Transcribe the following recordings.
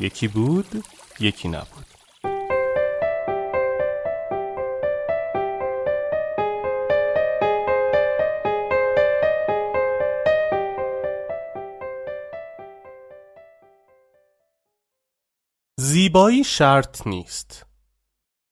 یکی بود یکی نبود زیبایی شرط نیست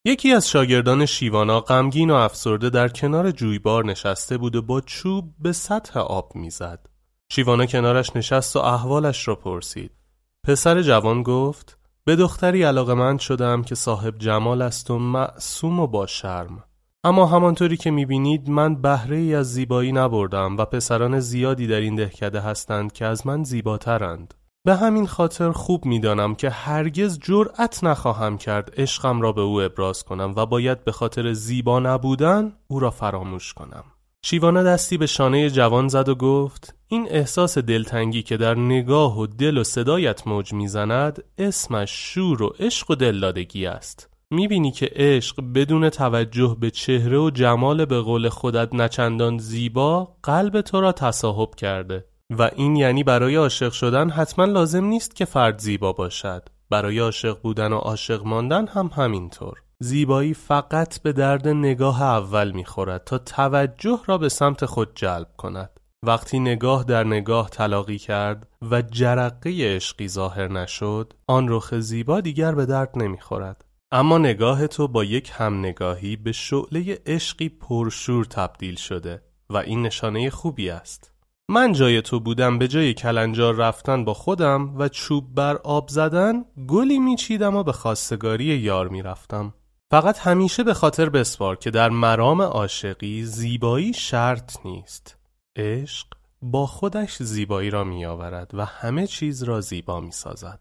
یکی از شاگردان شیوانا غمگین و افسرده در کنار جویبار نشسته بود و با چوب به سطح آب می‌زد. شیوانا کنارش نشست و احوالش را پرسید. پسر جوان گفت به دختری علاقمند شدم که صاحب جمال است و معصوم و با شرم. اما همانطوری که می‌بینید من بهره ای از زیبایی نبردم و پسران زیادی در این دهکده هستند که از من زیباترند. به همین خاطر خوب می‌دانم که هرگز جرأت نخواهم کرد عشقم را به او ابراز کنم و باید به خاطر زیبا نبودن او را فراموش کنم. شیوانا دستی به شانه جوان زد و گفت این احساس دلتنگی که در نگاه و دل و صدایت موج می‌زند اسمش شور و عشق و دلدادگی است. می‌بینی که عشق بدون توجه به چهره و جمال به قول خودت نچندان زیبا قلب تو را تصاحب کرده. و این یعنی برای عاشق شدن حتما لازم نیست که فرد زیبا باشد. برای عاشق بودن و عاشق ماندن هم همینطور. زیبایی فقط به درد نگاه اول می‌خورد تا توجه را به سمت خود جلب کند. وقتی نگاه در نگاه تلاقی کرد و جرقه عشقی ظاهر نشد آن رخ زیبا دیگر به درد نمی‌خورد. اما نگاه تو با یک هم نگاهی به شعله عشقی پرشور تبدیل شده و این نشانه خوبی است. من جای تو بودم به جای کلنجار رفتن با خودم و چوب بر آب زدن گلی میچیدم و به خواستگاری یار می‌رفتم. فقط همیشه به خاطر بسپار که در مرام عاشقی زیبایی شرط نیست عشق با خودش زیبایی را می آورد و همه چیز را زیبا می سازد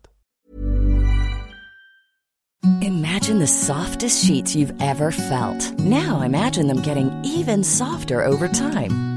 Imagine the softest sheets you've ever felt. Now imagine them getting even softer over time.